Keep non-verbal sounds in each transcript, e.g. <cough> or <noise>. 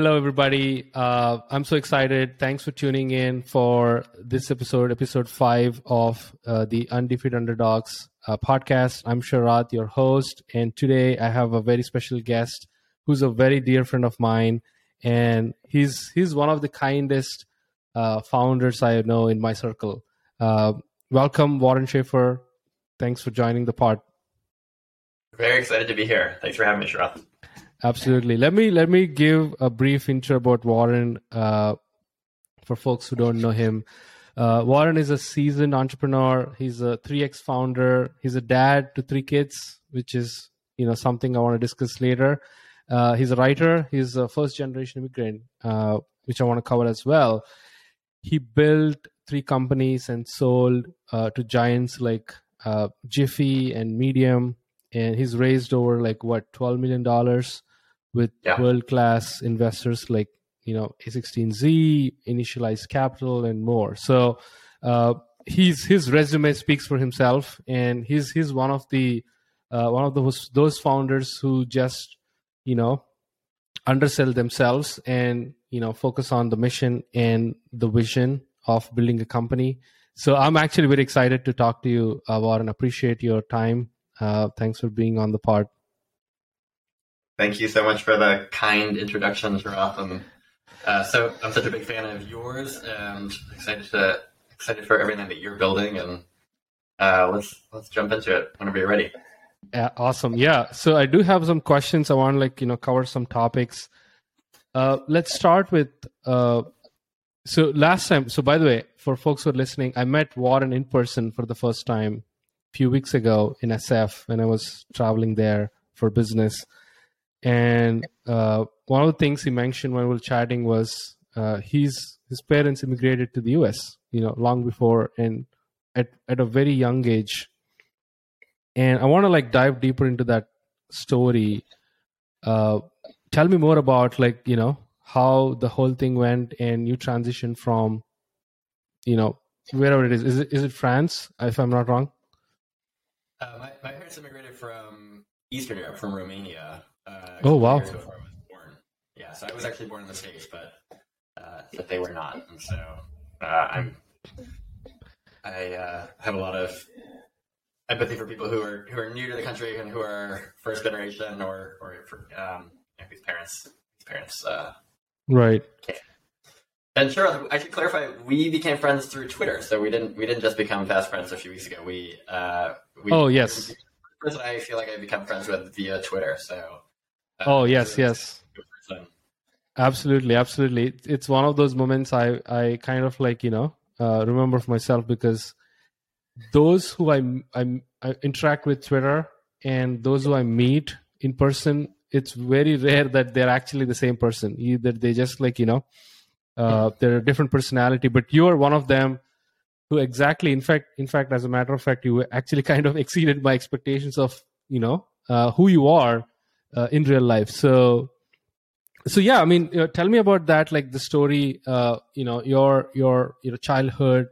Hello, everybody. Uh, I'm so excited. Thanks for tuning in for this episode, episode five of uh, the Undefeated Underdogs uh, podcast. I'm Sharath, your host, and today I have a very special guest who's a very dear friend of mine, and he's he's one of the kindest uh, founders I know in my circle. Uh, welcome, Warren Shaeffer. Thanks for joining the pod. Very excited to be here. Thanks for having me, Sharath. Absolutely. Let me let me give a brief intro about Warren uh, for folks who don't know him. Uh, Warren is a seasoned entrepreneur. He's a 3x founder. He's a dad to three kids, which is you know something I want to discuss later. Uh, he's a writer. He's a first generation immigrant, uh, which I want to cover as well. He built three companies and sold uh, to giants like uh, Giphy and Medium, and he's raised over like what 12 million dollars with yeah. world class investors like you know A16Z, Initialized Capital, and more. So uh, he's his resume speaks for himself, and he's he's one of the uh, one of those those founders who just you know undersell themselves and you know focus on the mission and the vision of building a company. So I'm actually very excited to talk to you, uh, Warren. Appreciate your time. Uh, thanks for being on the pod. Thank you so much for the kind introduction, Sharath. And uh, so I'm such a big fan of yours, and excited to excited for everything that you're building. And uh, let's let's jump into it whenever you're ready. Yeah, awesome. Yeah, so I do have some questions. I want like you know cover some topics. Uh, let's start with uh, so last time. So by the way, for folks who are listening, I met Warren in person for the first time a few weeks ago in SF when I was traveling there for business and uh, one of the things he mentioned when we were chatting was uh, he's his parents immigrated to the U.S. You know, long before and at at a very young age. And I want to like dive deeper into that story. Uh, tell me more about like you know how the whole thing went and you transition from you know wherever it is. Is it is it France? If I'm not wrong. Uh, my, my parents immigrated from Eastern Europe, from Romania, uh, oh wow! Before I was born. Yeah, so I was actually born in the states, but uh, but they were not, and so uh, I'm I uh, have a lot of empathy for people who are who are new to the country and who are first generation or or for, um, you know, whose parents whose parents uh, right. Came. And sure, I should clarify. We became friends through Twitter, so we didn't we didn't just become fast friends a few weeks ago. We, uh, we oh yes, person I feel like I become friends with via Twitter. So oh yes, yes. Absolutely, absolutely. It's one of those moments I I kind of like you know uh, remember for myself because those who I, I I interact with Twitter and those who I meet in person, it's very rare that they're actually the same person. Either they just like you know uh, they're a different personality, but you are one of them who exactly in fact in fact as a matter of fact you actually <laughs> kind of exceeded my expectations of you know uh, who you are uh, in real life. So, so yeah, I mean, uh, tell me about that, like the story, uh, you know, your your your childhood,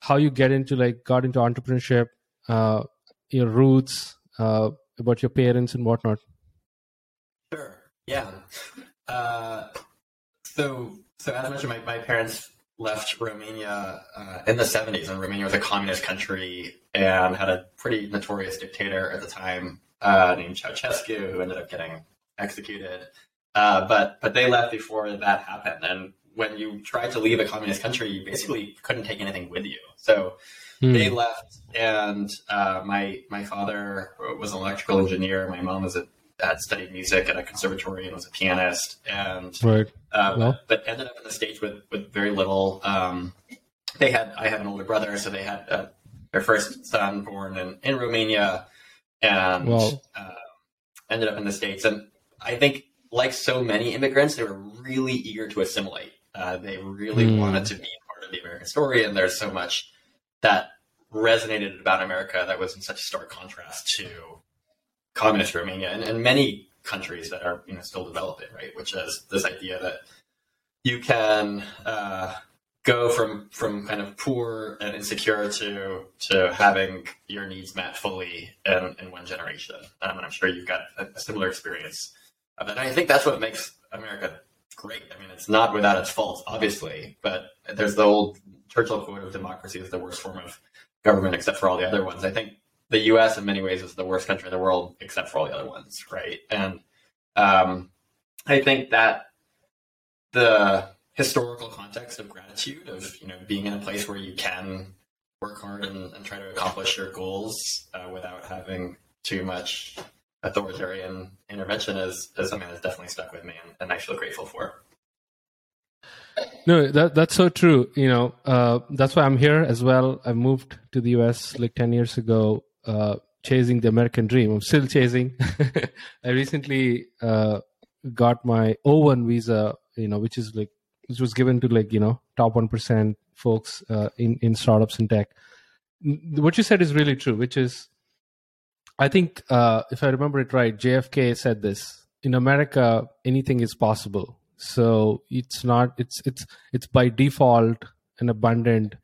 how you get into like got into entrepreneurship, uh, your roots, uh, about your parents and whatnot. Sure. Yeah. Uh, so, so as I mentioned, my, my parents left Romania uh, in the 70s, and Romania was a communist country and had a pretty notorious dictator at the time uh, named Ceausescu, who ended up getting executed. Uh, but but they left before that happened, and when you tried to leave a communist country, you basically couldn't take anything with you. So mm. they left, and uh, my my father was an electrical engineer. My mom was a had studied music at a conservatory and was a pianist, and right. uh, well. but, ended up in the states with with very little. Um, they had I have an older brother, so they had uh, their first son born in, in Romania, and well. uh, ended up in the states. And I think, like so many immigrants, they were really eager to assimilate. Uh, they really mm. wanted to be part of the American story, and there's so much that resonated about America that was in such stark contrast to communist Romania and, and many countries that are you know still developing, right? Which is this idea that you can uh, go from from kind of poor and insecure to to having your needs met fully in, in one generation. Um, and I'm sure you've got a, a similar experience. And I think that's what makes America great. I mean, it's not without its faults, obviously, but there's the old Churchill quote of democracy is the worst form of government except for all the other ones. I think the U.S. in many ways is the worst country in the world except for all the other ones, right? And um, I think that the historical context of gratitude of you know being in a place where you can work hard and, and try to accomplish your goals uh, without having too much authoritarian intervention is, is something that's definitely stuck with me and, and I feel grateful for. No, that that's so true. You know, uh, that's why I'm here as well. I moved to the US like ten years ago, uh, chasing the American dream. I'm still chasing. <laughs> I recently uh, got my O1 visa, you know, which is like which was given to like you know top one percent folks uh, in in startups and tech. What you said is really true, which is, I think uh, if I remember it right, JFK said this: in America, anything is possible. So it's not it's it's it's by default an abundant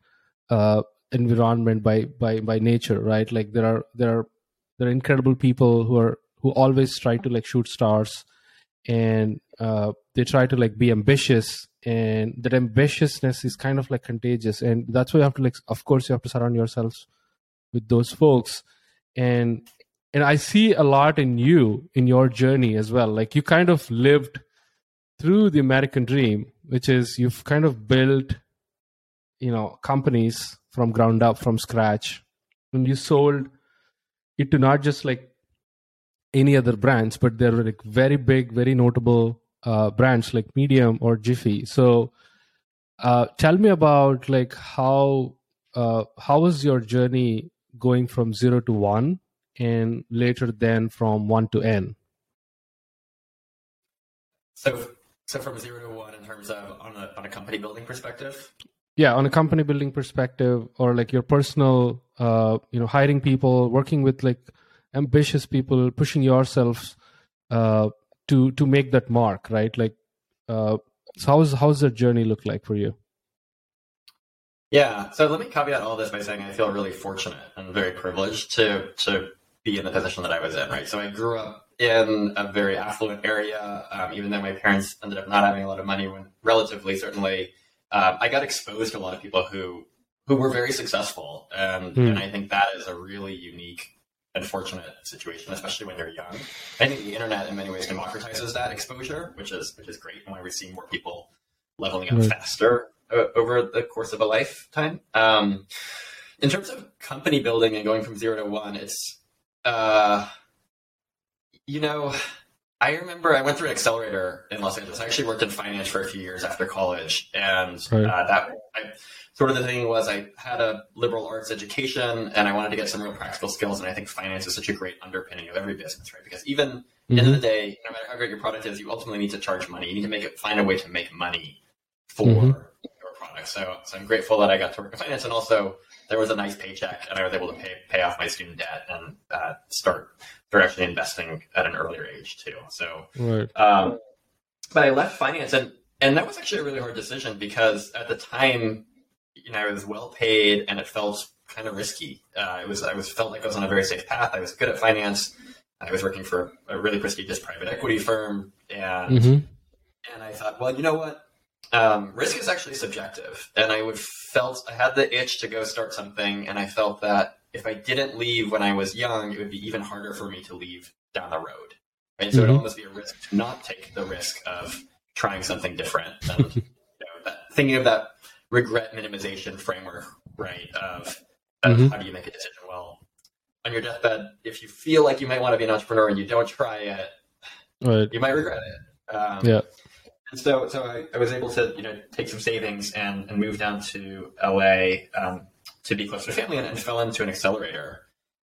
uh, environment by by by nature, right? Like there are there are there are incredible people who are who always try to like shoot stars and uh, they try to like be ambitious and that ambitiousness is kind of like contagious. And that's why you have to like of course you have to surround yourselves with those folks. And and i see a lot in you in your journey as well. Like you kind of lived through the american dream which is you've kind of built you know companies from ground up from scratch. And you sold it to not just like any other brands, but they're like very big, very notable uh, brands like Medium or Giphy. So, uh, tell me about like how uh, how was your journey going from zero to one, and later then from one to n. So, so from zero to one in terms of on a on a company building perspective. Yeah, on a company building perspective, or like your personal, uh, you know, hiring people, working with like ambitious people pushing yourselves uh, to to make that mark right? Like uh, so how's how's that journey look like for you? Yeah so let me caveat all this by saying i feel really fortunate and very privileged to to be in the position that i was in right? So i grew up in a very affluent area. Um, even though my parents ended up not having a lot of money when relatively certainly um, i got exposed to a lot of people who who were very successful. And, mm. and i think that is a really unique unfortunate situation, especially when you're young. I think the internet in many ways democratizes that exposure, which is which is great. And why we see more people leveling up right. faster uh, over the course of a lifetime. Um, in terms of company building and going from zero to one, it's uh, you know. I remember I went through an accelerator in Los Angeles. I actually worked in finance for a few years after college, and right. uh, that I, sort of the thing was I had a liberal arts education and I wanted to get some real practical skills. And I think finance is such a great underpinning of every business, right? Because even mm-hmm. end of the day, no matter how great your product is, you ultimately need to charge money. You need to make it find a way to make money for mm-hmm. your product. So, so I'm grateful that I got to work in finance, and also there was a nice paycheck, and I was able to pay pay off my student debt and uh, start actually investing at an earlier age too. So, right. um, but I left finance, and and that was actually a really hard decision because at the time you know, I was well paid and it felt kind of risky. Uh, it was I was felt like I was on a very safe path. I was good at finance. I was working for a really prestigious private equity firm, and mm-hmm. and I thought, well, you know what? Um, risk is actually subjective, and I would felt I had the itch to go start something, and I felt that if I didn't leave when I was young, it would be even harder for me to leave down the road. Right, so mm-hmm. it almost be a risk to not take the risk of trying something different. And you know, that, thinking of that regret minimization framework, right? Of, of mm-hmm. how do you make a decision? Well, on your deathbed, if you feel like you might want to be an entrepreneur and you don't try it, right. you might regret it. Um, yeah. And so, so I, I, was able to, you know, take some savings and, and move down to LA um, to be close to family and, and, fell into an accelerator.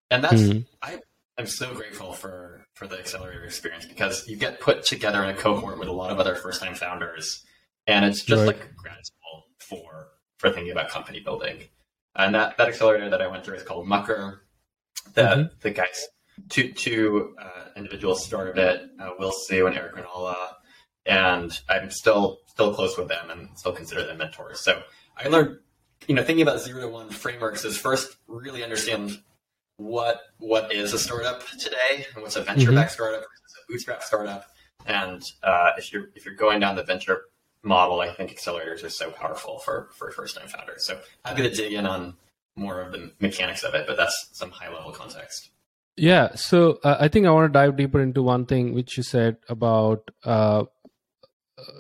And that's, mm-hmm. I, I'm so grateful for, for the accelerator experience because you get put together in a cohort with a lot of other first time founders. And it's just right. like grad for for thinking about company building. And that, that accelerator that I went through is called Mucker. The mm-hmm. the guys two two uh, individuals started it, uh, Will Hsu and Erik Rannala, and I'm still still close with them and still consider them mentors. So I learned, you know, thinking about zero to one frameworks is first really understand what what is a startup today and what's a venture backed mm-hmm. startup versus a bootstrap startup. And uh, if you're if you're going down the venture model, I think accelerators are so powerful for for first time founders. So happy to dig in on more of the mechanics of it, but that's some high level context. Yeah, so uh, I think I want to dive deeper into one thing which you said about uh,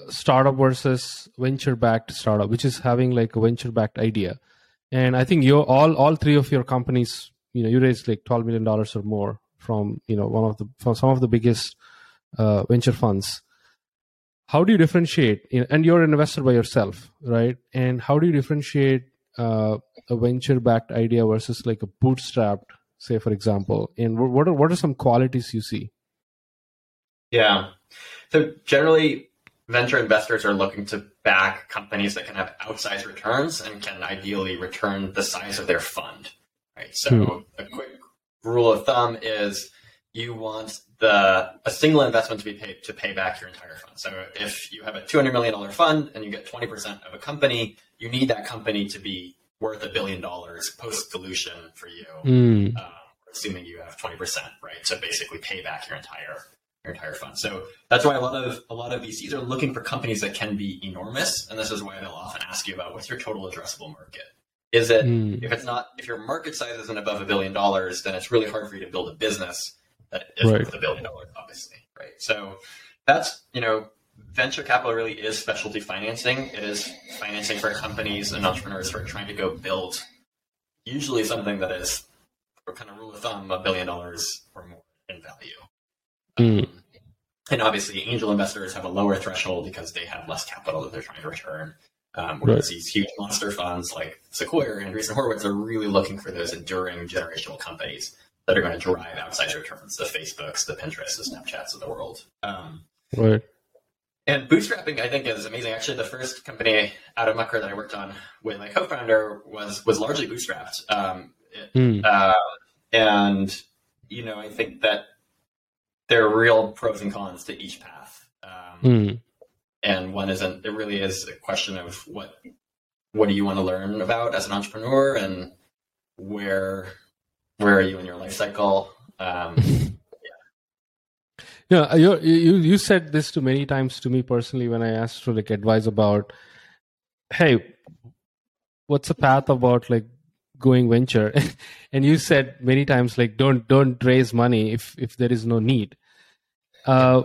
startup versus venture backed startup, which is having like a venture backed idea. And I think you all all three of your companies, you know, you raised like twelve million dollars or more from you know one of the from some of the biggest uh, venture funds. How do you differentiate? And you're an investor by yourself, right? And how do you differentiate uh, a venture backed idea versus like a bootstrapped, say for example? And what are what are some qualities you see? Yeah, so generally venture investors are looking to back companies that can have outsized returns and can ideally return the size of their fund. Right. So hmm. a quick rule of thumb is you want the a single investment to be paid to pay back your entire fund. So if you have a two hundred million dollar fund and you get twenty percent of a company, you need that company to be worth a billion dollars post dilution for you, mm. um, assuming you have twenty percent, right? So basically pay back your entire entire fund. So that's why a lot of a lot of VCs are looking for companies that can be enormous, and this is why they'll often ask you about what's your total addressable market. Is it mm. if it's not if your market size isn't above a billion dollars, then it's really hard for you to build a business that is right. worth a billion dollars, obviously, right? So that's you know venture capital really is specialty financing. It is financing for companies and entrepreneurs who are trying to go build usually something that is kind of rule of thumb a billion dollars or more in value. Mm. And obviously, angel investors have a lower threshold because they have less capital that they're trying to return. Um, whereas right. these huge monster funds like Sequoia and Andreessen Horowitz are really looking for those enduring generational companies that are going to drive outside returns, the Facebooks, the Pinterests, the Snapchats of the world. Um, right. And bootstrapping, I think, is amazing. Actually, the first company out of Mucker that I worked on with my co-founder was was largely bootstrapped. Um, it, mm. uh, and you know, I think that there are real pros and cons to each path. Um, mm. And one isn't. It really is a question of what what do you want to learn about as an entrepreneur, and where where are you in your life cycle? Um, <laughs> yeah, you, you you said this to many times to me personally when I asked for like advice about, hey, what's the path about like going venture? <laughs> and you said many times like don't don't raise money if if there is no need. Uh,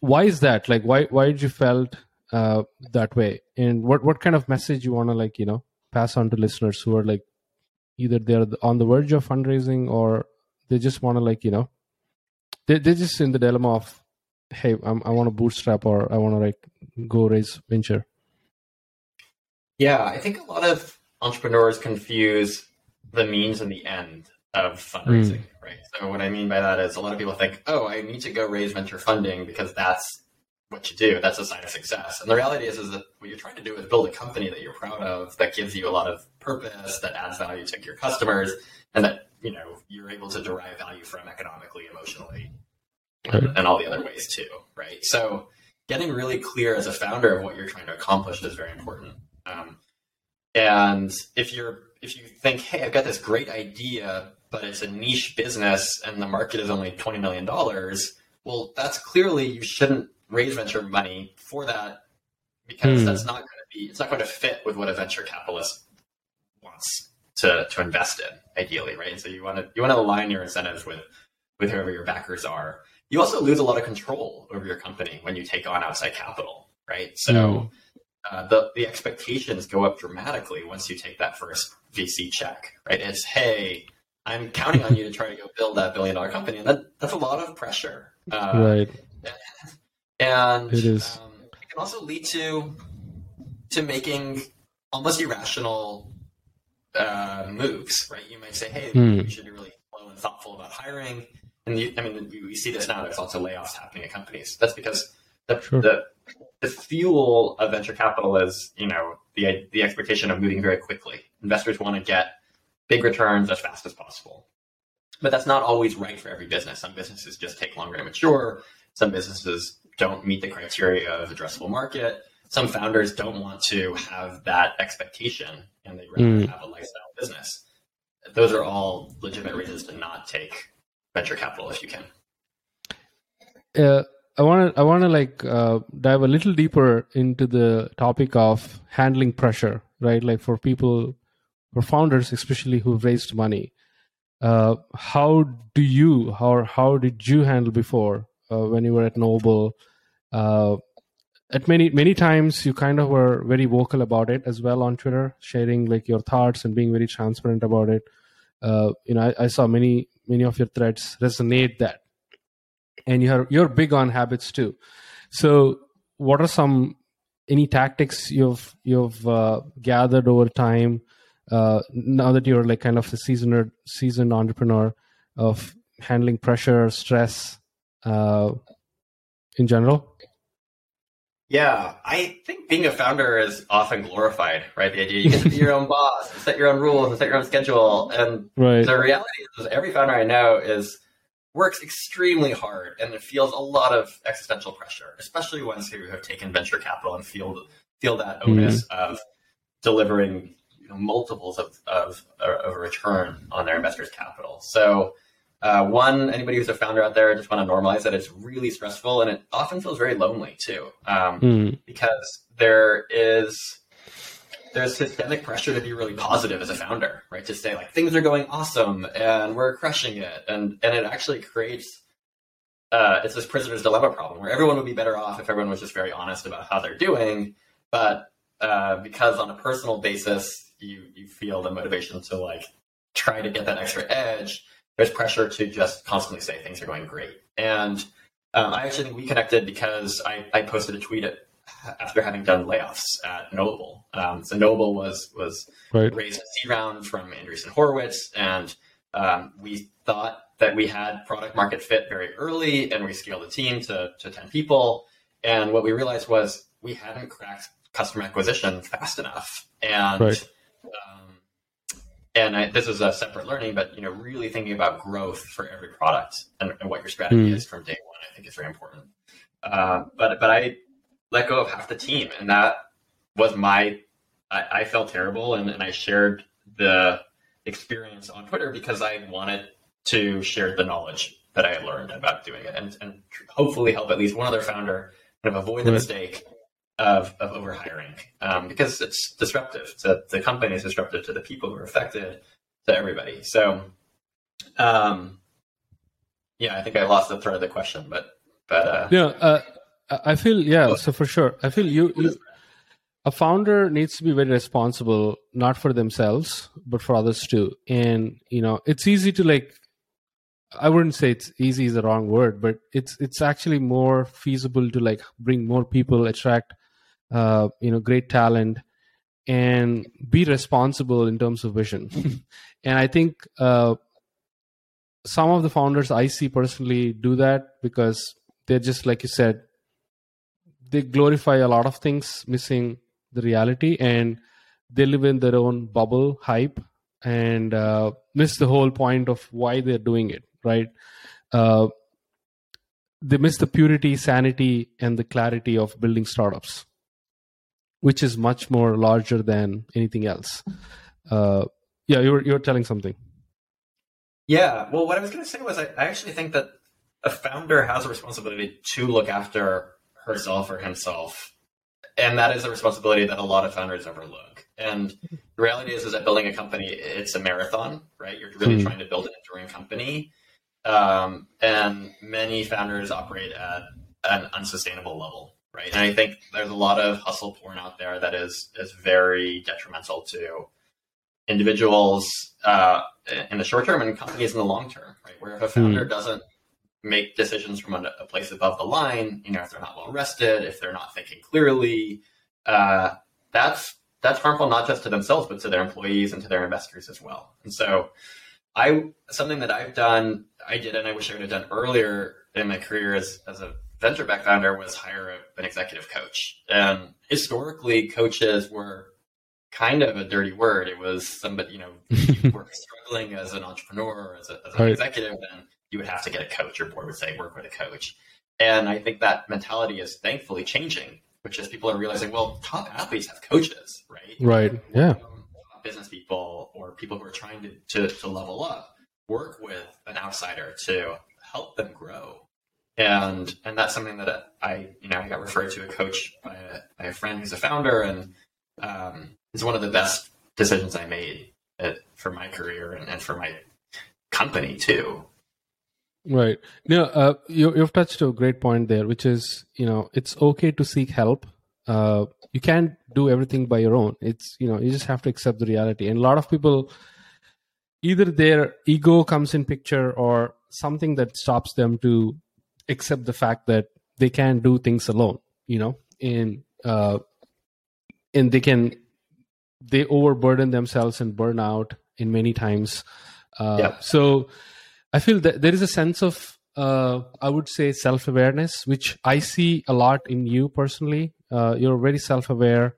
why is that? Like, why why did you felt uh, that way? And what what kind of message you want to like you know pass on to listeners who are like either they're on the verge of fundraising or they just want to like you know they they're just in the dilemma of hey I'm, i want to bootstrap or I want to like go raise venture. Yeah, I think a lot of entrepreneurs confuse the means and the end of fundraising, mm. right? So what I mean by that is a lot of people think, oh, I need to go raise venture funding because that's what you do. That's a sign of success. And the reality is, is that what you're trying to do is build a company that you're proud of, that gives you a lot of purpose, that adds value to your customers, and that you know you're able to derive value from economically, emotionally, right. and, and all the other ways too, right? So getting really clear as a founder of what you're trying to accomplish is very important. Um, and if you're if you think, hey, I've got this great idea, but it's a niche business and the market is only $20 million, well, that's clearly you shouldn't raise venture money for that because hmm. that's not going to be, it's not going to fit with what a venture capitalist wants to, to invest in ideally, right? And so you want to, you want to align your incentives with, with whoever your backers are. You also lose a lot of control over your company when you take on outside capital, right? So, uh, the, the expectations go up dramatically once you take that first VC check, right? It's, hey, I'm counting on you to try to go build that billion dollar company. And that, that's a lot of pressure. Uh, right. And it is. Um, it can also lead to to making almost irrational uh, moves, right? You might say, hey, hmm. we should be really slow and thoughtful about hiring. And you, I mean, we see this now. There's lots of layoffs happening at companies. That's because the, sure. the the fuel of venture capital is, you know, the the expectation of moving very quickly. Investors want to get big returns as fast as possible. But that's not always right for every business. Some businesses just take longer to mature. Some businesses don't meet the criteria of addressable market. Some founders don't want to have that expectation and they rather mm. have a lifestyle business. Those are all legitimate reasons to not take venture capital if you can. Uh, I want to I want to like uh, dive a little deeper into the topic of handling pressure, right? Like for people, for founders especially who've raised money, uh, how do you or how did you handle before uh, when you were at Knowably? Uh, at many many times you kind of were very vocal about it as well on Twitter, sharing like your thoughts and being very transparent about it. Uh, you know, I, I, saw many many of your threads resonate that, and you're you're big on habits too. So, what are some any tactics you've you've uh, gathered over time uh, now that you're like kind of a seasoned seasoned entrepreneur of handling pressure, stress uh, in general? Yeah, I think being a founder is often glorified, right? The idea you get to be your own <laughs> boss, set your own rules, and set your own schedule. And right. the reality is, every founder I know is works extremely hard, and feels a lot of existential pressure, especially ones who have taken venture capital and feel feel that onus mm-hmm. of delivering multiples of, of of a return on their investors' capital. So uh, one, anybody who's a founder out there, I just want to normalize that it's really stressful and it often feels very lonely too, um, mm. because there is there's systemic pressure to be really positive as a founder, right? To say like things are going awesome and we're crushing it, and and it actually creates uh, it's this prisoner's dilemma problem where everyone would be better off if everyone was just very honest about how they're doing, but uh, because on a personal basis you you feel the motivation to like try to get that extra edge there's pressure to just constantly say things are going great. And um, I actually think we connected because I, I posted a tweet at, after having done layoffs at Knowably. Um, so Knowably was was right. raised a C round from Andreessen Horowitz, and um, we thought that we had product market fit very early, and we scaled the team to, to 10 people. And what we realized was we hadn't cracked customer acquisition fast enough. And right. And I, this is a separate learning, but you know, really thinking about growth for every product and, and what your strategy mm. is from day one, I think is very important. Uh, but but I let go of half the team, and that was my. I, I felt terrible, and, and I shared the experience on Twitter because I wanted to share the knowledge that I had learned about doing it, and, and hopefully help at least one other founder kind of avoid the mistake of, of overhiring um, because it's disruptive to the company, is disruptive to the people who are affected, to everybody. So, um, yeah, I think I lost the thread of the question, but but uh, yeah, uh, I feel yeah. So for sure, I feel you, you a founder needs to be very responsible, not for themselves but for others too. And you know, it's easy to like. I wouldn't say it's easy is the wrong word, but it's it's actually more feasible to like bring more people, attract uh, you know great talent and be responsible in terms of vision. <laughs> And i think uh, some of the founders i see personally do that because they're just like you said they glorify a lot of things missing the reality and they live in their own bubble hype and uh, miss the whole point of why they're doing it right? Uh, they miss the purity sanity and the clarity of building startups which is much more larger than anything else. Uh, yeah, you were you were telling something. Yeah, well, what I was going to say was I, I actually think that a founder has a responsibility to look after herself or himself, and that is a responsibility that a lot of founders overlook. And the reality is, is that building a company, it's a marathon, right? You're really mm. trying to build an enduring company, um, and many founders operate at an unsustainable level right? And I think there's a lot of hustle porn out there that is is very detrimental to individuals uh, in the short term and companies in the long term, right? Where if a founder mm. doesn't make decisions from a, a, place above the line, you know, if they're not well rested, if they're not thinking clearly, uh, that's that's harmful not just to themselves but to their employees and to their investors as well. And so, I something that I've done, I did, and I wish I would have done earlier in my career as as a venture back founder was hire an executive coach. And historically, coaches were kind of a dirty word. It was somebody, you know, you <laughs> were struggling as an entrepreneur, as, a, as an right. executive, then you would have to get a coach. Your board would say, work with a coach. And I think that mentality is thankfully changing, which is people are realizing, well, top athletes have coaches, right? Right. Yeah. Business people or people who are trying to, to, to level up work with an outsider to help them grow and and that's something that I you know I got referred to a coach by a, by a friend who's a founder, and um, it's one of the best decisions I made at, for my career and, and for my company too. Right. No, uh, you, you've touched a great point there, which is you know it's okay to seek help. Uh, you can't do everything by your own. It's you know you just have to accept the reality. And a lot of people, either their ego comes in picture or something that stops them to accept the fact that they can't do things alone. You know, and uh, and they can they overburden themselves and burn out in many times. Uh, yeah. So I feel that there is a sense of, uh, I would say, self awareness, which I see a lot in you personally. Uh, you're very self aware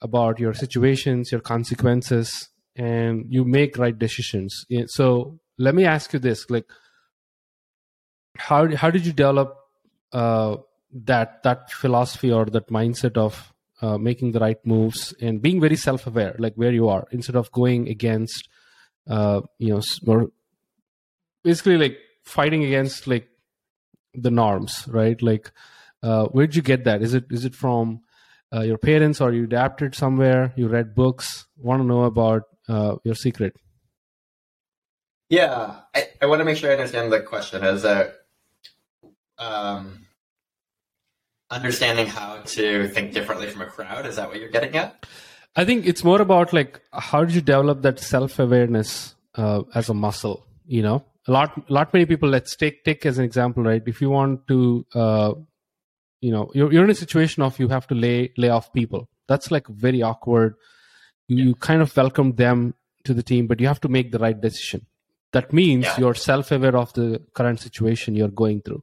about your situations, your consequences, and you make right decisions. So let me ask you this: like, how how did you develop uh, that that philosophy or that mindset of uh, making the right moves and being very self aware, like where you are, instead of going against, uh, you know, or basically like fighting against like the norms right? Like uh, where did you get that? Is it is it from uh, your parents or you adapted somewhere? You read books? Want to know about uh, your secret? Yeah I, I want to make sure i understand the question. As a um, understanding how to think differently from a crowd. Is that what you're getting at? I think it's more about like how did you develop that self-awareness uh, as a muscle you know? A lot lot many people let's take take as an example right? If you want to uh, you know you're, you're in a situation of you have to lay lay off people. That's like very awkward. You, yeah. you kind of welcome them to the team but you have to make the right decision. That means yeah. you're self-aware of the current situation you're going through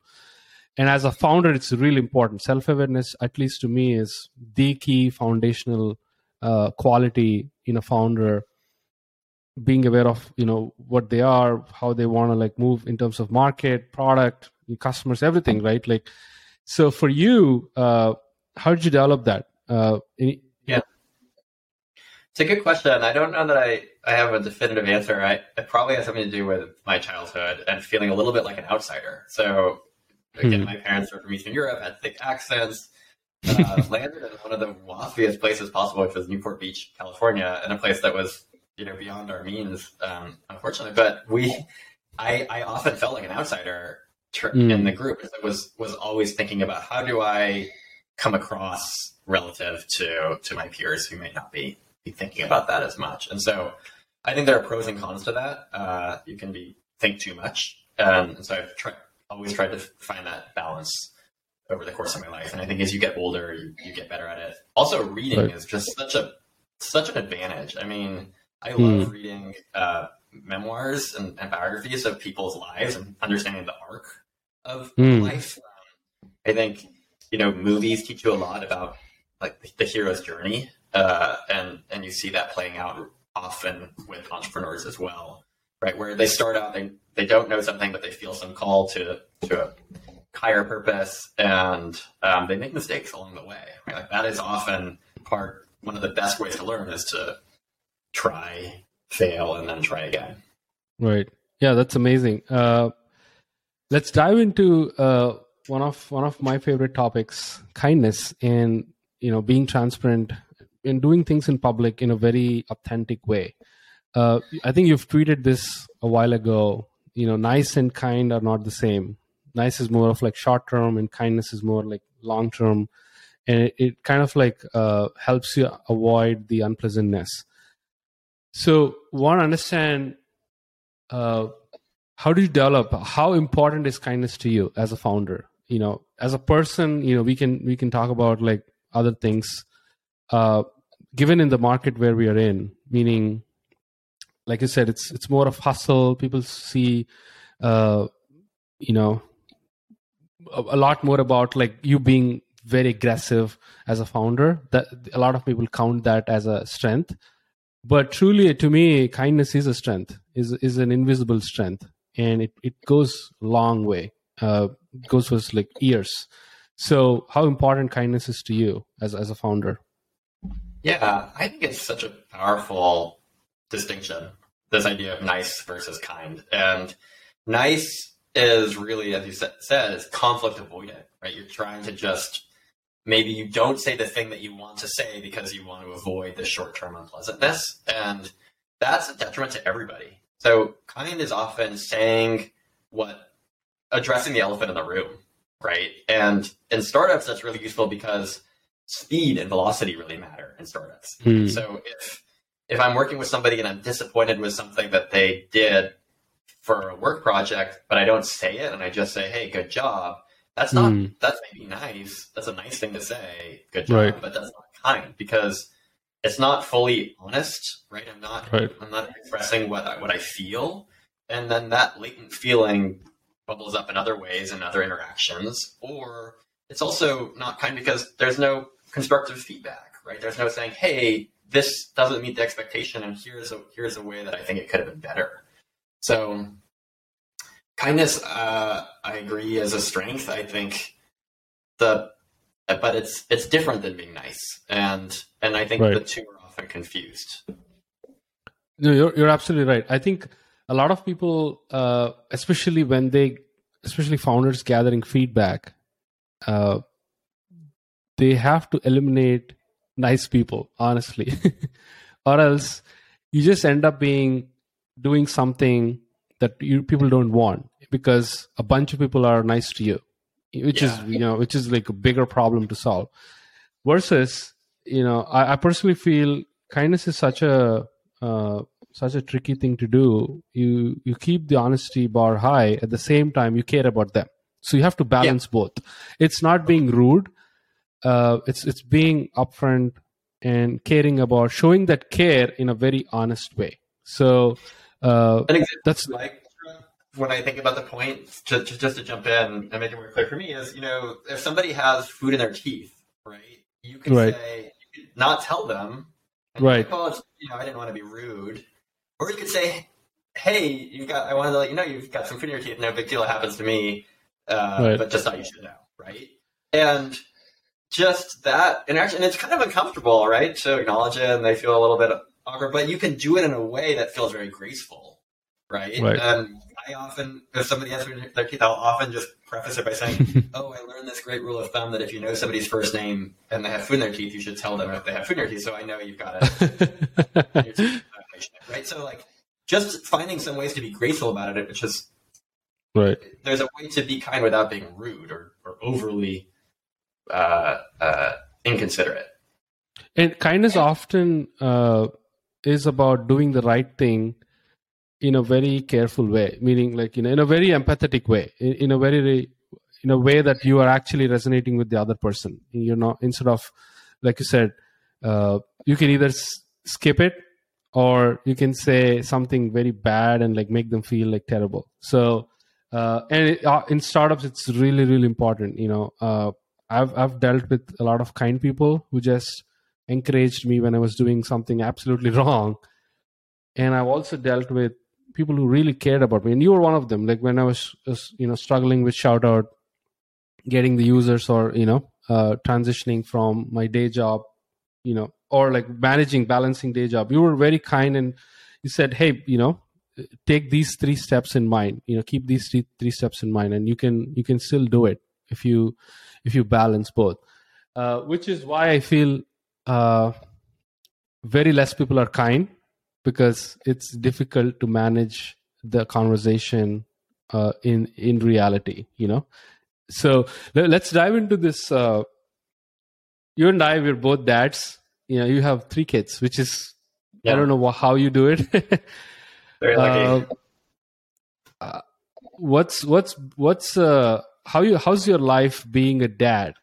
and as a founder it's really important. Self-awareness at least to me is the key foundational uh, quality in a founder. Being aware of you know what they are how they want to like move in terms of market product customers everything right? Like so for you uh how did you develop that? Uh any, yeah. It's a good question i don't know that i i have a definitive answer. I, it probably has something to do with my childhood and feeling a little bit like an outsider. So again hmm. my parents were from eastern europe had thick accents uh, <laughs> landed in one of the waffiest places possible which was newport beach california in a place that was you know beyond our means, um, unfortunately. But we, I, I often felt like an outsider tr- mm. in the group. I was was always thinking about how do I come across relative to to my peers who may not be, be thinking about that as much. And so, I think there are pros and cons to that. Uh, you can be think too much, um, and so I've tried, always tried to find that balance over the course of my life. And I think as you get older, you, you get better at it. Also, reading right. is just such a such an advantage. I mean, I love mm. reading uh, memoirs and, and, biographies of people's lives and understanding the arc of mm. life. Um, I think you know movies teach you a lot about like the hero's journey, uh, and and you see that playing out often with entrepreneurs as well, right? Where they start out, they they don't know something, but they feel some call to to a higher purpose, and um, they make mistakes along the way. Right? Like that is often part one of the best ways to learn is to try, fail, and then try again. Right. Yeah, that's amazing. Uh, let's dive into uh, one of one of my favorite topics: kindness and you know being transparent and doing things in public in a very authentic way. Uh, I think you've tweeted this a while ago. You know, nice and kind are not the same. Nice is more of like short term, and kindness is more like long term, and it, it, kind of like uh, helps you avoid the unpleasantness. So, want to understand uh, how do you develop? How important is kindness to you as a founder? You know, as a person, you know, we can we can talk about like other things. Uh, given in the market where we are in, meaning, like I said, it's it's more of hustle. People see, uh, you know, a, a lot more about like you being very aggressive as a founder. That a lot of people count that as a strength but truly to me kindness is a strength is is an invisible strength and it, it goes long way uh goes for like years so how important kindness is to you as as a founder yeah i think it's such a powerful distinction this idea of nice versus kind and nice is really, as you said, is conflict avoidant, right? You're trying to just maybe you don't say the thing that you want to say because you want to avoid the short term unpleasantness. And that's a detriment to everybody. So kind is often saying what addressing the elephant in the room, right? And in startups, that's really useful because speed and velocity really matter in startups. Hmm. So if if I'm working with somebody and I'm disappointed with something that they did for a work project, but I don't say it and I just say, "Hey, good job," that's not mm. that's maybe nice. That's a nice thing to say, "Good job," right. but that's not kind because it's not fully honest, right? I'm not right. I'm not expressing what I, what I feel, and then that latent feeling bubbles up in other ways in other interactions, or it's also not kind because there's no constructive feedback, right? There's no saying, "Hey, this doesn't meet the expectation, and here's a here's a way that I think it could have been better." So, kindness, uh, I agree, is a strength. I think the but it's it's different than being nice, and and I think right. the two are often confused. No, you're you're absolutely right. I think a lot of people, uh, especially when they, especially founders gathering feedback, uh, they have to eliminate nice people, honestly, <laughs> or else you just end up being doing something that you, people don't want because a bunch of people are nice to you which yeah. is you know which is like a bigger problem to solve. Versus you know i, I personally feel kindness is such a uh, such a tricky thing to do. You you keep the honesty bar high. At the same time you care about them. So you have to balance yeah. both. It's not being rude uh, it's it's being upfront and caring about showing that care in a very honest way so uh, that's like when I think about the point, just, just to jump in and make it more clear for me, is you know if somebody has food in their teeth, right? You can right. say you can not tell them, right? Well, you know, I didn't want to be rude, or you could say, hey, you've got, I wanted to let you know you've got some food in your teeth. No big deal. It happens to me, uh, right. but just thought you should know, right? And just that interaction, and it's kind of uncomfortable, right, to acknowledge it, and they feel a little bit awkward, but you can do it in a way that feels very graceful, right? right. And I often, if somebody has their teeth, I'll often just preface it by saying, <laughs> "Oh, I learned this great rule of thumb that if you know somebody's first name and they have food in their teeth, you should tell them if they have food in their teeth." So I know you've got it. <laughs> right? So like, just finding some ways to be graceful about it, which is right. There's a way to be kind without being rude or, or overly uh, uh, inconsiderate. And kindness often uh, is about doing the right thing in a very careful way meaning like you know in a very empathetic way in, in a very in a way that you are actually resonating with the other person you know instead of like you said uh, you can either s- skip it or you can say something very bad and like make them feel like terrible so uh, and it, uh, in startups it's really really important you know uh, i've i've dealt with a lot of kind people who just encouraged me when i was doing something absolutely <laughs> wrong. And i've also dealt with people who really cared about me and you were one of them. Like when i was, you know struggling with shout out getting the users or you know uh, transitioning from my day job you know or like managing balancing day job you were very kind and you said hey you know take these three steps in mind you know keep these three, three steps in mind and you can you can still do it if you if you balance both. Uh, which is why i feel uh, very less people are kind because it's difficult to manage the conversation uh, in in reality you know? So let's dive into this uh, you and i we're both dads. You know you have three kids which is yeah. i don't know how you do it. <laughs> Very lucky. Uh, uh, what's what's what's uh how you how's your life being a dad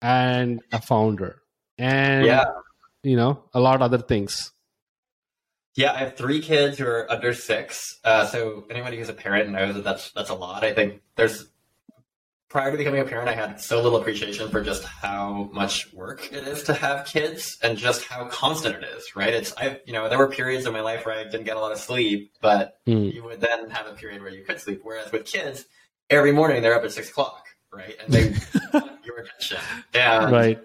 and a founder and yeah you know a lot of other things yeah, I have three kids who are under six. Uh, so anybody who's a parent knows that that's that's a lot. I think there's prior to becoming a parent, I had so little appreciation for just how much work it is to have kids and just how constant it is. Right? It's I you know there were periods in my life where I didn't get a lot of sleep, but mm. you would then have a period where you could sleep. Whereas with kids, every morning they're up at six o'clock, right? And they <laughs> want your attention. And, right.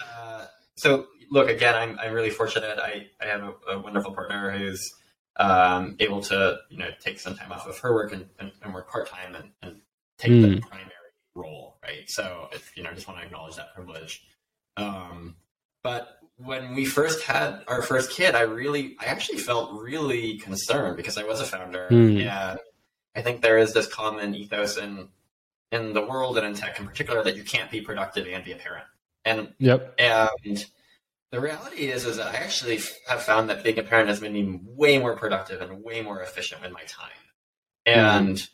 Uh, so look, again, I'm, I'm really fortunate. I, I have a, a wonderful partner who's um, able to you know take some time off of her work and, and, and work part time and, and, take mm. the hmm. primary role, right? So if, you know, I just want to acknowledge that privilege. Um, but when we first had our first kid, I really, I actually felt really concerned because I was a founder, mm. and I think there is this common ethos in in the world and in tech in particular that you can't be productive and be a parent. And yep. And the reality is, is that I actually have found that being a parent has made me way more productive and way more efficient with my time, and mm.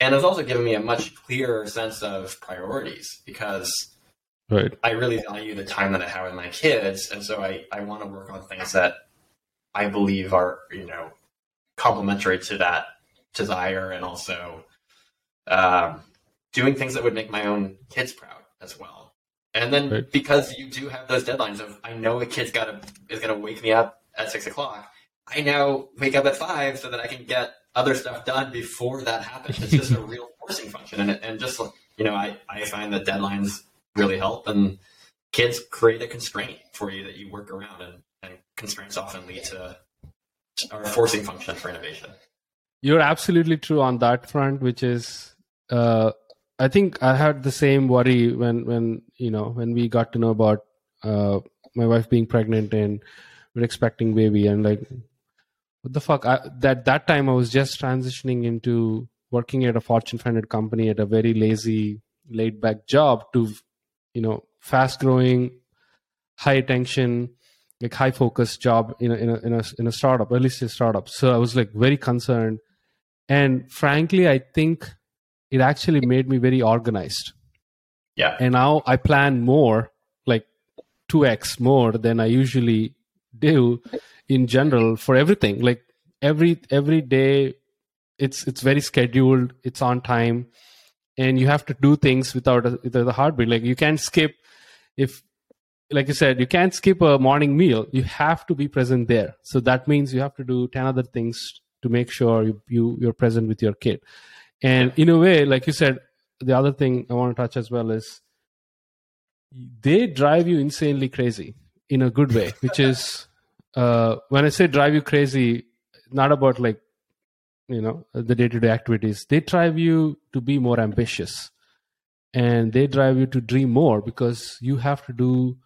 and it's also given me a much clearer sense of priorities because right. I really value the time that I have with my kids, and so I I want to work on things that I believe are you know complementary to that desire, and also um, doing things that would make my own kids proud as well. And then right. because you do have those deadlines of I know a kid's got to is going to wake me up at six o'clock. I now wake up at five so that I can get other stuff done before that happens. It's just a <laughs> real forcing function, and and just you know I I find that deadlines really help, and kids create a constraint for you that you work around, and, and constraints often lead to a forcing function for innovation. You're absolutely true on that front, which is. Uh, I think I had the same worry when when you know when we got to know about uh, my wife being pregnant and we're expecting baby and like what the fuck I, that that time I was just transitioning into working at a Fortune 500 company at a very lazy laid back job to you know fast growing high attention like high focus job in a, in a in a in a startup at least a startup so I was like very concerned and frankly I think it actually made me very organized. Yeah. And now I plan more, like 2x more than I usually do in general for everything. Like every every day it's it's very scheduled, it's on time, and you have to do things without a, without a heartbeat. Like you can't skip if like you said, you can't skip a morning meal. You have to be present there. So that means you have to do 10 other things to make sure you, you you're present with your kid. And in a way, like you said, the other thing I want to touch as well is they drive you insanely crazy in a good way, which is <laughs> uh, when I say drive you crazy, not about like you know the day-to-day activities. They drive you to be more ambitious, and they drive you to dream more because you have to do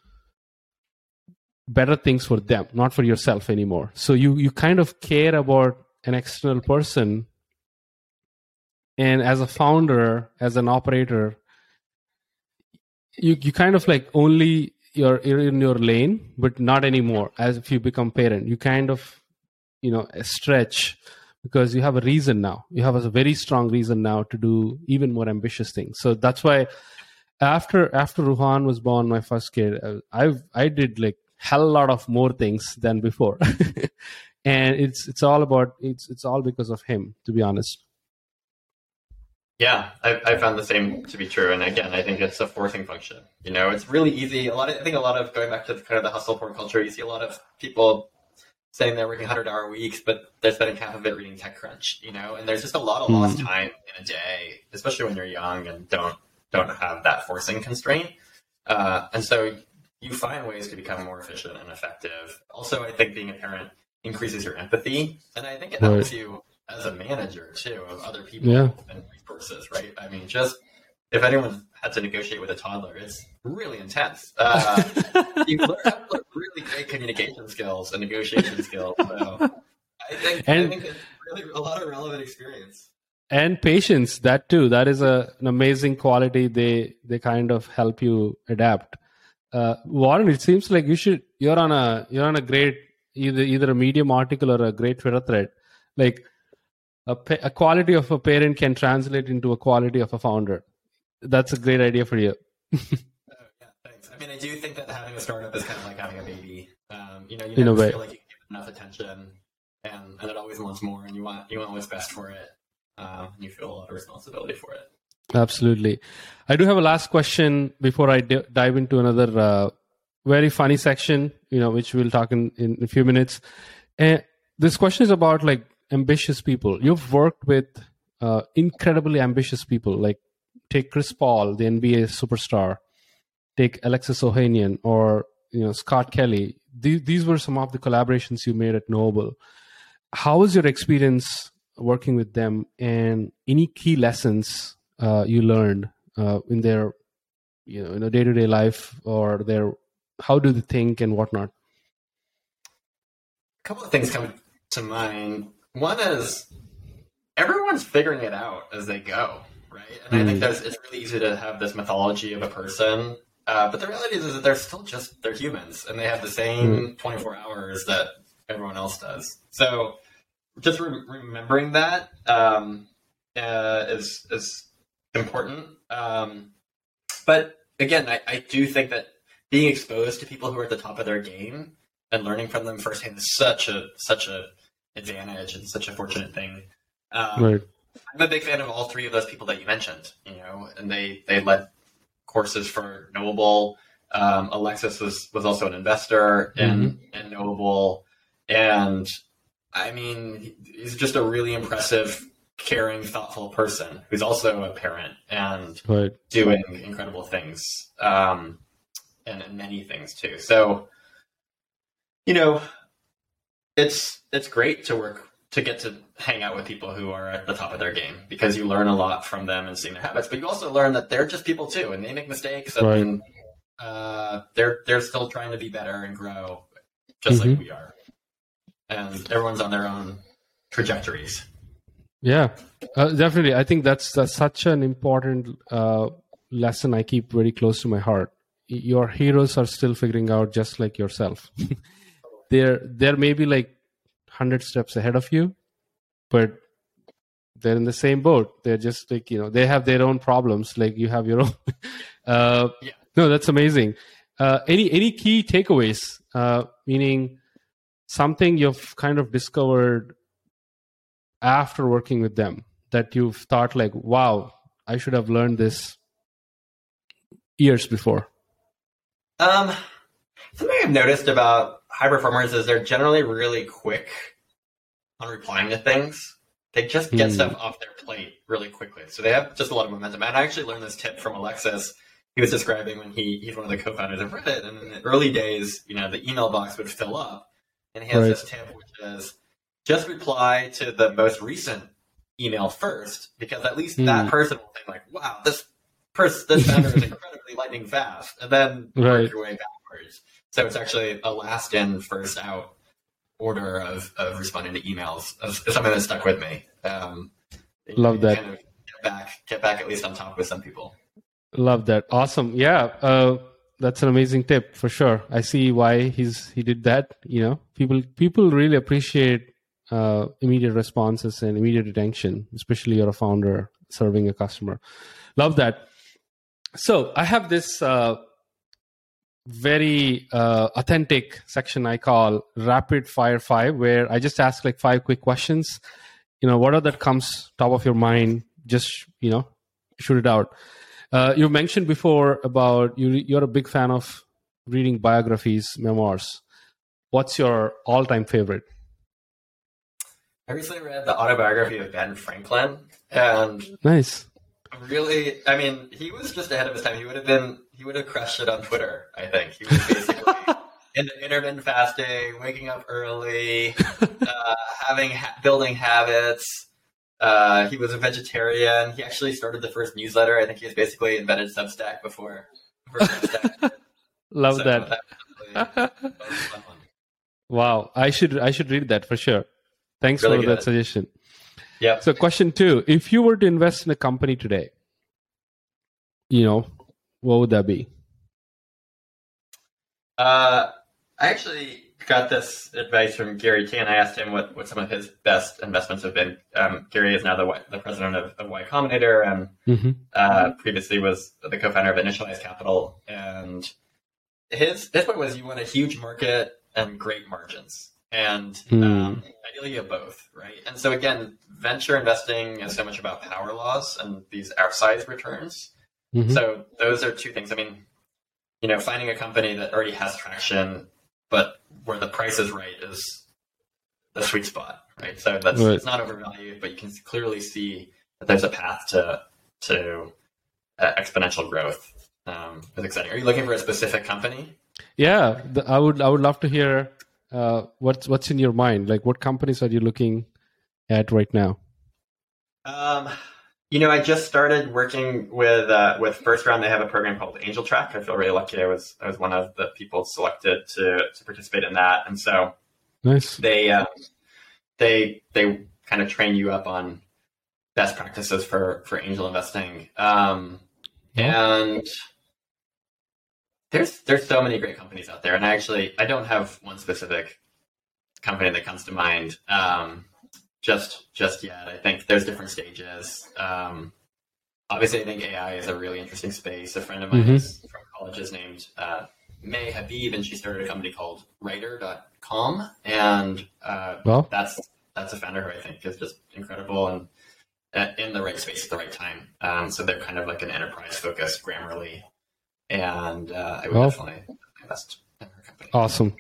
better things for them, not for yourself anymore. So you you kind of care about an external person. And as a founder as an operator you you kind of like only you're, in your lane but not anymore. As if you become parent you kind of you know stretch because you have a reason now. You have a very strong reason now to do even more ambitious things. So that's why after after ruhan was born my first kid i i did like hell lot of more things than before <laughs> and it's it's all about it's it's all because of him to be honest yeah, I, I found the same to be true, and again, I think it's a forcing function. You know, it's really easy. A lot, of, I think, a lot of going back to kind of the hustle poor culture. You see a lot of people saying they're working hundred hour weeks, but they're spending half of it reading TechCrunch. You know, and there's just a lot of lost mm. time in a day, especially when you're young and don't don't have that forcing constraint. Uh, and so you find ways to become more efficient and effective. Also, I think being a parent increases your empathy, and I think it helps right. you as a manager too of other people yeah. and resources, right? I mean, just if anyone had to negotiate with a toddler, it's really intense. Uh, <laughs> you learn, learn really great communication skills and negotiation skills. So I think, and, I think it's really a lot of relevant experience. And patience, that too. That is a, an amazing quality. They they kind of help you adapt. Uh, Warren, it seems like you should. You're on a you're on a great either either a medium article or a great Twitter thread. Like a, a quality of a parent can translate into a quality of a founder. That's a great idea for you. oh, <laughs> yeah, thanks. I mean, I do think that having a startup is kind of like having a baby. Um, you know, you never feel like you give enough attention, and, and it always wants more, and you want you want what's best for it, um, and you feel a lot of responsibility for it. Absolutely. I do have a last question before I d- dive into another uh, very funny section, you know, which we'll talk in, in a few minutes. And this question is about like ambitious people. You've worked with uh, incredibly ambitious people, like take Chris Paul, the NBA superstar, take Alexis Ohanian, or you know Scott Kelly. These, these were some of the collaborations you made at Knowably. how was your experience working with them, and any key lessons uh, you learned uh, in their, you know, in a day to day life or their how do they think and whatnot? A couple of things come to mind. One is everyone's figuring it out as they go, right? And mm. I think hmm. there's, it's really easy to have this mythology of a person, uh, but the reality is, that they're still just they're humans, and they have the same mm. 24 hours that everyone else does. So just re- remembering that um, uh, is is important. Um, but again, I, I do think that being exposed to people who are at the top of their game and learning from them firsthand is such a such a advantage and such a fortunate thing. Um, right. I'm a big fan of all three of those people that you mentioned. You know, and they they led courses for Knowably. Um, Alexis was was also an investor in mm-hmm. in Knowably, and I mean, he's just a really impressive, caring, thoughtful person who's also a parent and right. doing incredible things. Um, and, and many things too. So, you know, it's it's great to work to get to hang out with people who are at the top of their game because you learn a lot from them and seeing their habits, but you also learn that they're just people too, and they make mistakes, and right. uh, they're they're still trying to be better and grow, just mm-hmm. like we are, and everyone's on their own trajectories. Yeah, uh, definitely. I think that's that's such an important uh, lesson I keep very close to my heart your heroes are still figuring out just like yourself. <laughs> They're they're maybe like 100 steps ahead of you but they're in the same boat. They're just like you know they have their own problems like you have your own. <laughs> Uh, yeah. no that's amazing. Uh, any any key takeaways? Uh, meaning something you've kind of discovered after working with them that you've thought like wow i should have learned this years before um, something I've noticed about high performers is they're generally really quick on replying to things. They just get mm. stuff off their plate really quickly. So they have just a lot of momentum. And I actually learned this tip from Alexis. He was describing when he, he's one of the co-founders of Reddit. And in the early days, you know, the email box would fill up. And he has right. this tip, which is just reply to the most recent email first, because at least mm. that hmm. person will think like, wow, this person, this founder is incredibly <laughs> lightning fast, and then right. work your way backwards. So it's actually a last in, first out order of, of responding to emails. It's something that stuck with me. Um, Love that. Kind of get back, get back at least on top with some people. Love that. Awesome. Yeah. Uh, that's an amazing tip for sure. I see why he's he did that. You know, people people really appreciate uh, immediate responses and immediate attention, especially you're a founder serving a customer. Love that so I have this uh, very uh, authentic section I call Rapid Fire Five, where I just ask like five quick questions. You know, what are that comes top of your mind? Just you know, shoot it out. Uh, you mentioned before about you. You're a big fan of reading biographies, memoirs. What's your all-time favorite? I recently read the autobiography of Ben Franklin, and nice really, I mean, he was just ahead of his time. He would have been, he would have crushed it on Twitter. I think he was basically <laughs> into intermittent fasting, waking up early, <laughs> uh, having building habits. Uh, he was a vegetarian. He actually started the first newsletter. I think he was basically invented Substack before. before Substack. <laughs> Love so that. that, really, wow, I should I should read that for sure. Thanks really for good. that suggestion. Yeah. So, question two: If you were to invest in a company today, you know, what would that be? Uh, I actually got this advice from Garry Tan. I asked him what, what some of his best investments have been. Um, Garry is now the the president of, of Y Combinator, and mm-hmm. uh, previously was the co-founder of Initialized Capital. And his his point was, you want a huge market and great margins and hmm. um, ideally you have both, right? And so again, venture investing is so much about power laws and these outsized returns. Mm-hmm. So those are two things. I mean, you know, finding a company that already has traction, but where the price is right is the sweet spot, right? So that's right. it's not overvalued, but you can clearly see that there's a path to to uh, exponential growth. Um, it's exciting. Are you looking for a specific company? Yeah, I would. I would love to hear uh, what's what's in your mind? Like, what companies are you looking at right now? Um, you know, I just started working with uh, with First Round. They have a program called Angel Track. I feel really lucky. I was I was one of the people selected to to participate in that, and so nice. They uh, they they kind of train you up on best practices for for angel investing. Um, and there's there's so many great companies out there, and I actually I don't have one specific company that comes to mind. Um, just just yet. I think there's different stages. Um, obviously, I think AI is a really interesting space. A friend of mine mm-hmm. from college is named uh, May Habib, and she started a company called Writer.com, and uh, well, that's that's a founder who I think is just incredible and uh, in the right space at the right time. Um, so they're kind of like an enterprise focused Grammarly, and uh, I would well, definitely invest in her company. Awesome.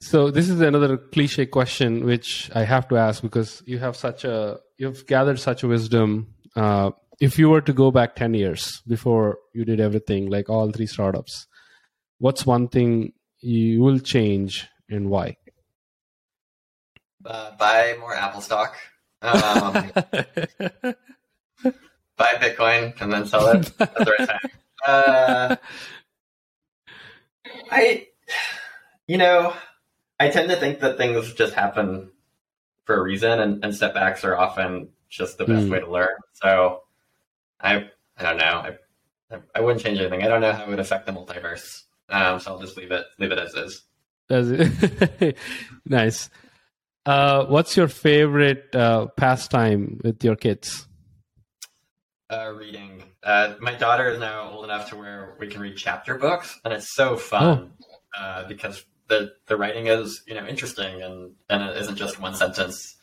So this is another cliche question which I have to ask because you have such a you've gathered such a wisdom. Uh, if you were to go back ten years before you did everything, like all three startups, what's one thing you will change and why? Uh, buy more Apple stock. Um, <laughs> buy Bitcoin and then sell it at the right time. Uh, I, you know, I tend to think that things just happen for a reason, and, and setbacks are often just the best mm. way to learn. So, I I don't know. I I wouldn't change anything. I don't know how it would affect the multiverse. Um, so I'll just leave it leave it as is. As it. <laughs> nice. Uh, what's your favorite uh, pastime with your kids? Uh, reading. Uh, my daughter is now old enough to where we can read chapter books, and it's so fun oh. Uh, because the the writing is you know interesting and and it isn't just one sentence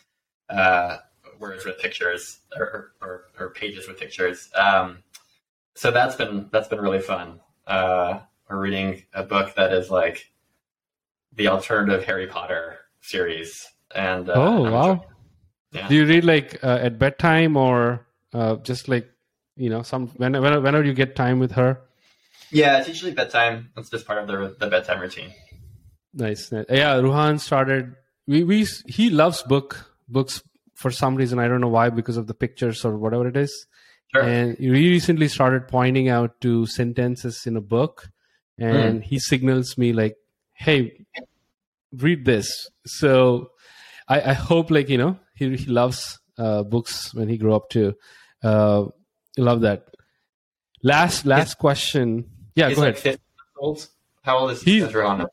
uh, words with pictures or, or, or pages with pictures. Um, so that's been that's been really fun. Uh, we're reading a book that is like the alternative Harry Potter series. And uh, oh wow, yeah. do you read like uh, at bedtime or uh, just like you know some when, when whenever you get time with her? Yeah, it's usually bedtime. that's just part of the the bedtime routine. Nice. Yeah, Ruhan started. We we he loves book books for some reason. I don't know why because of the pictures or whatever it is. Sure. And he recently started pointing out to sentences in a book, and mm. he signals me like, "Hey, read this." So I, I hope like you know he he loves uh, books when he grew up too. Uh, love that. Last last it's, question. Yeah, go like ahead. Old. How old is he? Ruhan?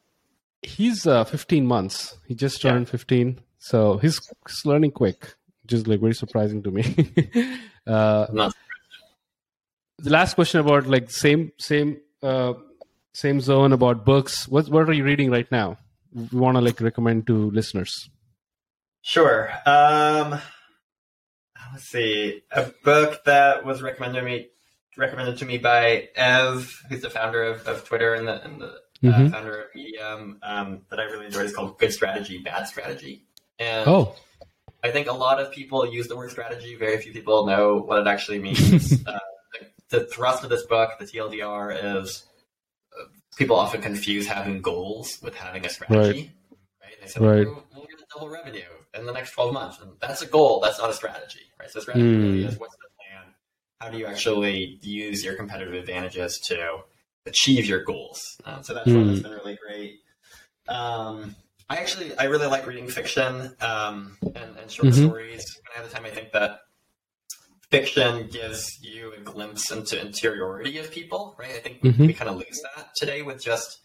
He's uh, 15 months. He just turned yeah. 15, so he's, he's learning quick, which is like very surprising to me. <laughs> uh, the last question about like same same uh, same zone about books. What what are you reading right now? We want to like recommend to listeners. Sure. Um, let's see. A book that was recommended to me recommended to me by Ev, who's the founder of, of Twitter and the, and the uh, mm-hmm. uh, founder of Medium, um, that I really enjoyed is called Good Strategy, Bad Strategy. And oh. I think a lot of people use the word strategy. Very few people know what it actually means. <laughs> uh, the, the, thrust of this book, the TLDR, is uh, people often confuse having goals with having a strategy. Right? right? Right. We're, we're going to double revenue in the next 12 months. And that's a goal. That's not a strategy. Right? So strategy mm. really is what's the plan? How do you actually use your competitive advantages to achieve your goals. Um, so that's mm. one that's been really great. Um, I actually I really like reading fiction um, and, and, short mm-hmm. stories. When I have the time, I think that fiction gives you a glimpse into interiority of people. Right? I think mm-hmm. we, we kind of lose that today with just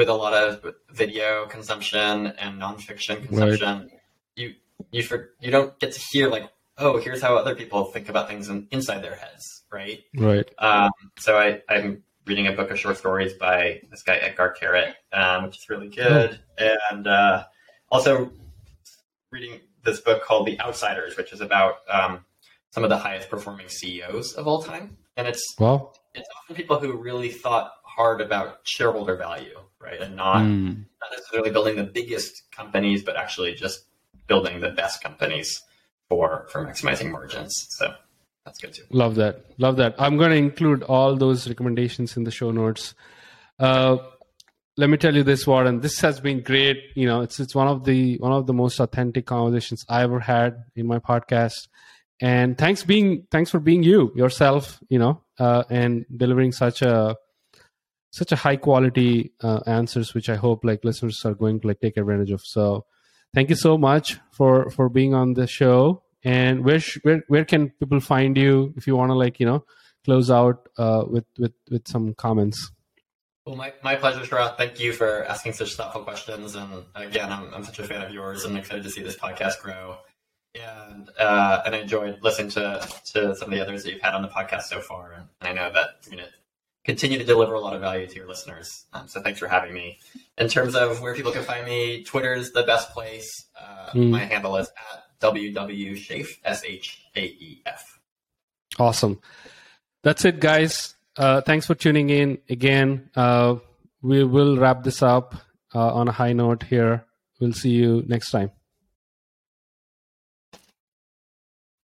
with a lot of video consumption and nonfiction consumption. Right. You you for, you don't get to hear like oh here's how other people think about things in, inside their heads. Right. Right. Um, so I I'm reading a book of short stories by this guy Etgar Keret, um, which is really good, oh. and uh, also reading this book called The Outsiders, which is about um, some of the highest performing CEOs of all time, and it's well, it's often people who really thought hard about shareholder value, right, and not mm. not necessarily building the biggest companies, but actually just building the best companies for for maximizing margins. So that's good too. Love that. Love that. I'm going to include all those recommendations in the show notes. Uh, let me tell you this, Warren. This has been great. You know, it's it's one of the one of the most authentic conversations I ever had in my podcast. And thanks being thanks for being you yourself. You know, uh, and delivering such a such a high quality uh, answers, which I hope like listeners are going to like take advantage of. So, thank you so much for for being on the show. And where sh- where where can people find you if you want to like you know close out uh, with with with some comments? Well, my, my pleasure, Sharath. Thank you for asking such thoughtful questions. And again, I'm, I'm such a fan of yours and excited to see this podcast grow. And uh, and I enjoyed listening to, to some of the others that you've had on the podcast so far. And I know that going to continue to deliver a lot of value to your listeners. Um, so thanks for having me. In terms of where people can find me, Twitter is the best place. Uh, mm. My handle is at www.shaef, S-H-A-E-F. Awesome. That's it, guys. Uh, thanks for tuning in again. Uh, we will wrap this up uh, on a high note here. We'll see you next time.